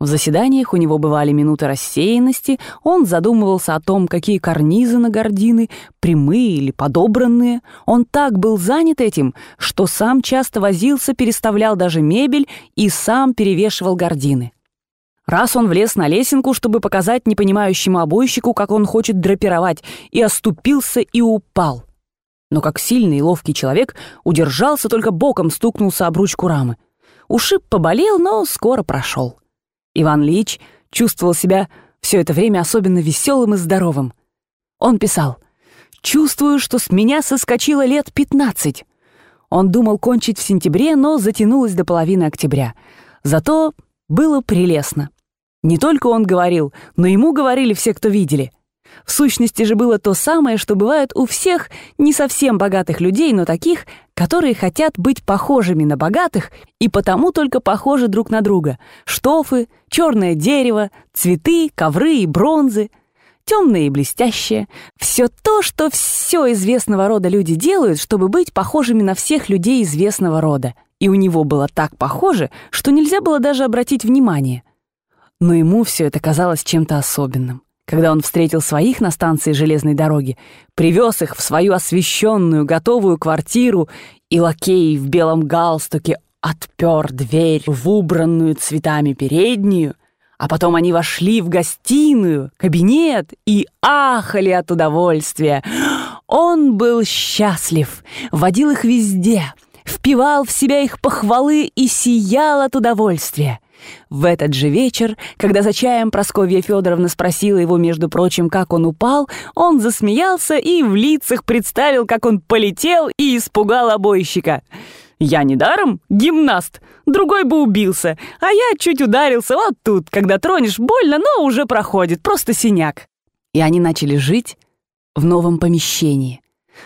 B: В заседаниях у него бывали минуты рассеянности, он задумывался о том, какие карнизы на гардины, прямые или подобранные. Он так был занят этим, что сам часто возился, переставлял даже мебель и сам перевешивал гардины. Раз он влез на лесенку, чтобы показать непонимающему обойщику, как он хочет драпировать, и оступился и упал. Но как сильный и ловкий человек удержался, только боком стукнулся об ручку рамы. Ушиб поболел, но скоро прошел. Иван Ильич чувствовал себя все это время особенно веселым и здоровым. Он писал «Чувствую, что с меня соскочило лет пятнадцать». Он думал кончить в сентябре, но затянулось до половины октября. Зато было прелестно. Не только он говорил, но ему говорили все, кто видели — в сущности же было то самое, что бывает у всех не совсем богатых людей, но таких, которые хотят быть похожими на богатых и потому только похожи друг на друга. Штофы, черное дерево, цветы, ковры и бронзы, темное и блестящее. Все то, что все известного рода люди делают, чтобы быть похожими на всех людей известного рода. И у него было так похоже, что нельзя было даже обратить внимание. Но ему все это казалось чем-то особенным. Когда он встретил своих на станции железной дороги, привез их в свою освещенную, готовую квартиру, и лакей в белом галстуке отпер дверь в убранную цветами переднюю, а потом они вошли в гостиную, кабинет и ахали от удовольствия. Он был счастлив, водил их везде, впивал в себя их похвалы и сиял от удовольствия. В этот же вечер, когда за чаем Просковья Федоровна спросила его, между прочим, как он упал, он засмеялся и в лицах представил, как он полетел и испугал обойщика. «Я недаром гимнаст, другой бы убился, а я чуть ударился вот тут, когда тронешь больно, но уже проходит, просто синяк». И они начали жить в новом помещении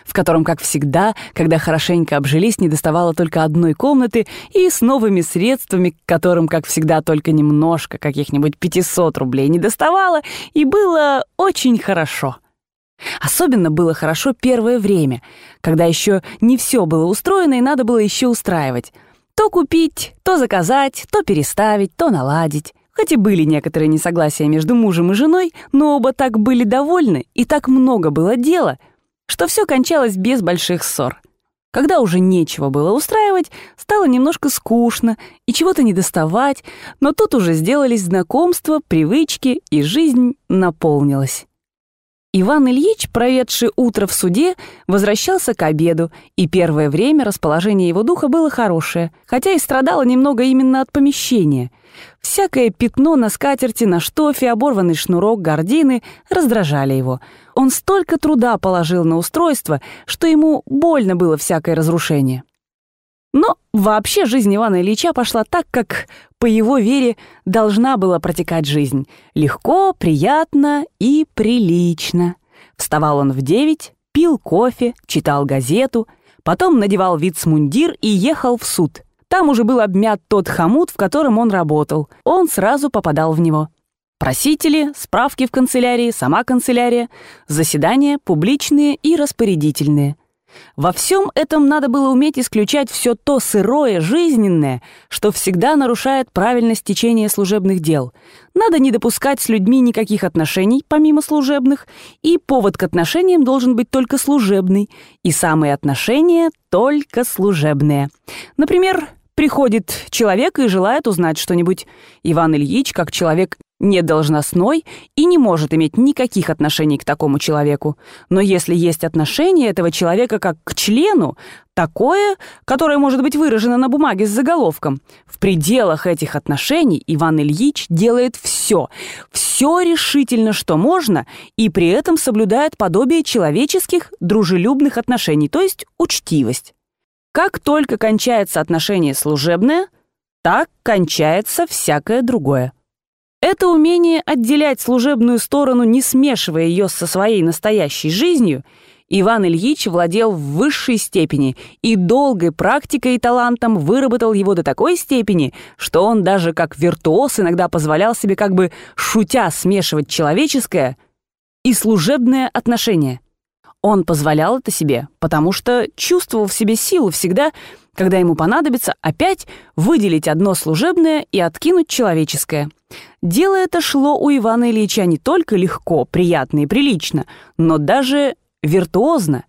B: в котором, как всегда, когда хорошенько обжились, не доставало только одной комнаты и с новыми средствами, которым, как всегда, только немножко, каких-нибудь 500 рублей не доставало, и было очень хорошо. Особенно было хорошо первое время, когда еще не все было устроено и надо было еще устраивать. То купить, то заказать, то переставить, то наладить. Хоть и были некоторые несогласия между мужем и женой, но оба так были довольны, и так много было дела — что все кончалось без больших ссор. Когда уже нечего было устраивать, стало немножко скучно и чего-то не доставать, но тут уже сделались знакомства, привычки, и жизнь наполнилась. Иван Ильич, проведший утро в суде, возвращался к обеду, и первое время расположение его духа было хорошее, хотя и страдало немного именно от помещения. Всякое пятно на скатерти, на штофе, оборванный шнурок, гардины раздражали его. Он столько труда положил на устройство, что ему больно было всякое разрушение. Но вообще жизнь Ивана Ильича пошла так, как, по его вере, должна была протекать жизнь. Легко, приятно и прилично. Вставал он в девять, пил кофе, читал газету, потом надевал вицмундир и ехал в суд. Там уже был обмят тот хомут, в котором он работал. Он сразу попадал в него. Просители, справки в канцелярии, сама канцелярия, заседания публичные и распорядительные – во всем этом надо было уметь исключать все то сырое, жизненное, что всегда нарушает правильность течения служебных дел. Надо не допускать с людьми никаких отношений, помимо служебных, и повод к отношениям должен быть только служебный, и самые отношения только служебные. Например, Приходит человек и желает узнать что-нибудь. Иван Ильич, как человек не должностной и не может иметь никаких отношений к такому человеку. Но если есть отношение этого человека как к члену, такое, которое может быть выражено на бумаге с заголовком, в пределах этих отношений Иван Ильич делает все, все решительно, что можно, и при этом соблюдает подобие человеческих дружелюбных отношений, то есть учтивость. Как только кончается отношение служебное, так кончается всякое другое. Это умение отделять служебную сторону, не смешивая ее со своей настоящей жизнью, Иван Ильич владел в высшей степени и долгой практикой и талантом выработал его до такой степени, что он даже как виртуоз иногда позволял себе как бы шутя смешивать человеческое и служебное отношение. Он позволял это себе, потому что чувствовал в себе силу всегда, когда ему понадобится опять выделить одно служебное и откинуть человеческое. Дело это шло у Ивана Ильича не только легко, приятно и прилично, но даже виртуозно.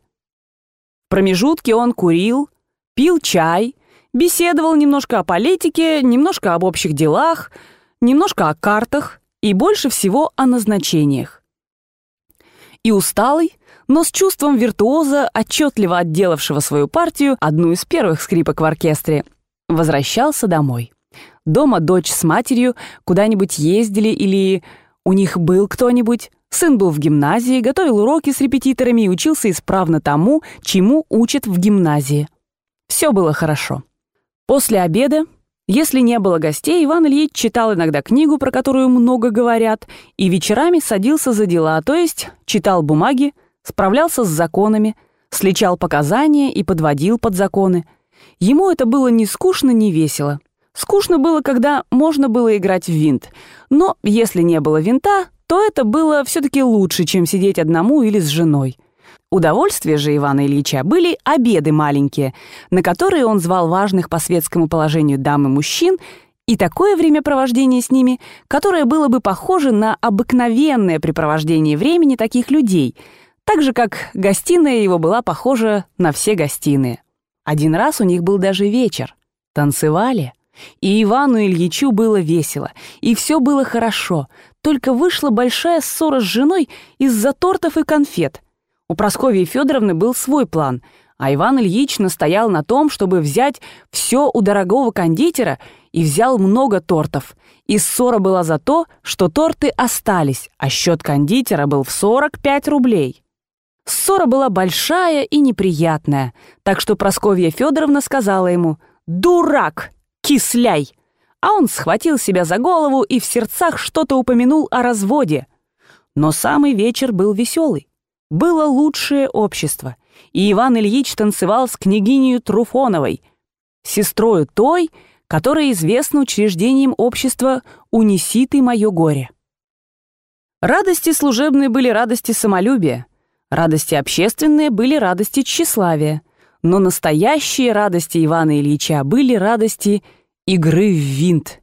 B: В промежутке он курил, пил чай, беседовал немножко о политике, немножко об общих делах, немножко о картах и больше всего о назначениях. И усталый, но с чувством виртуоза, отчетливо отделавшего свою партию, одну из первых скрипок в оркестре, возвращался домой. Дома дочь с матерью куда-нибудь ездили или у них был кто-нибудь. Сын был в гимназии, готовил уроки с репетиторами и учился исправно тому, чему учат в гимназии. Все было хорошо. После обеда, если не было гостей, Иван Ильич читал иногда книгу, про которую много говорят, и вечерами садился за дела, то есть читал бумаги, справлялся с законами, сличал показания и подводил под законы. Ему это было ни скучно, ни весело. Скучно было, когда можно было играть в винт. Но если не было винта, то это было все-таки лучше, чем сидеть одному или с женой. Удовольствие же Ивана Ильича были обеды маленькие, на которые он звал важных по светскому положению дам и мужчин, и такое времяпровождение с ними, которое было бы похоже на обыкновенное препровождение времени таких людей — так же, как гостиная его была похожа на все гостиные. Один раз у них был даже вечер, танцевали. И Ивану Ильичу было весело, и все было хорошо, только вышла большая ссора с женой из-за тортов и конфет. У Прасковьи Федоровны был свой план, а Иван Ильич настоял на том, чтобы взять все у дорогого кондитера и взял много тортов. И ссора была за то, что торты остались, а счет кондитера был в 45 рублей. Ссора была большая и неприятная, так что Просковья Федоровна сказала ему «Дурак! Кисляй!» А он схватил себя за голову и в сердцах что-то упомянул о разводе. Но самый вечер был веселый. Было лучшее общество, и Иван Ильич танцевал с княгиней Труфоновой, сестрою той, которая известна учреждением общества «Унеси ты мое горе». Радости служебные были радости самолюбия, Радости общественные были радости тщеславия, но настоящие радости Ивана Ильича были радости игры в винт.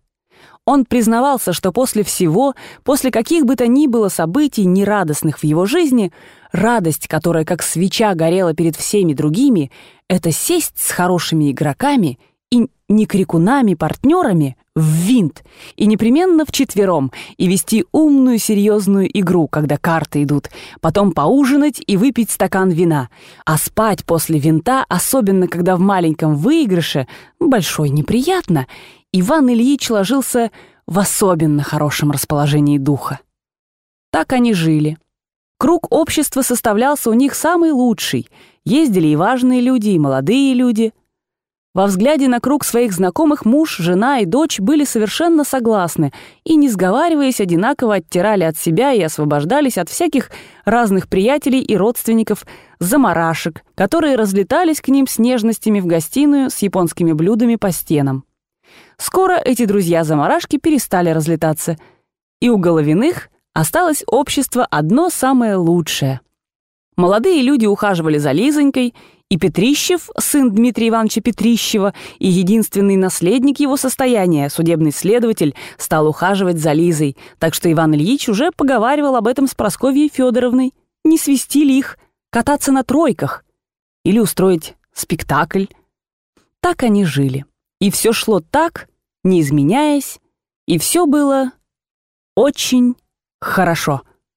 B: Он признавался, что после всего, после каких бы то ни было событий нерадостных в его жизни, радость, которая как свеча горела перед всеми другими, это сесть с хорошими игроками и не крикунами-партнерами в винт, и непременно вчетвером, и вести умную серьезную игру, когда карты идут, потом поужинать и выпить стакан вина, а спать после винта, особенно когда в маленьком выигрыше, большой неприятно, Иван Ильич ложился в особенно хорошем расположении духа. Так они жили. Круг общества составлялся у них самый лучший. Ездили и важные люди, и молодые люди — во взгляде на круг своих знакомых муж, жена и дочь были совершенно согласны и, не сговариваясь, одинаково оттирали от себя и освобождались от всяких разных приятелей и родственников заморашек, которые разлетались к ним с нежностями в гостиную с японскими блюдами по стенам. Скоро эти друзья-заморашки перестали разлетаться, и у Головиных осталось общество одно самое лучшее. Молодые люди ухаживали за Лизонькой — и Петрищев, сын Дмитрия Ивановича Петрищева, и единственный наследник его состояния, судебный следователь, стал ухаживать за Лизой, так что Иван Ильич уже поговаривал об этом с Просковьей Федоровной. Не свести ли их кататься на тройках или устроить спектакль? Так они жили. И все шло так, не изменяясь, и все было очень хорошо.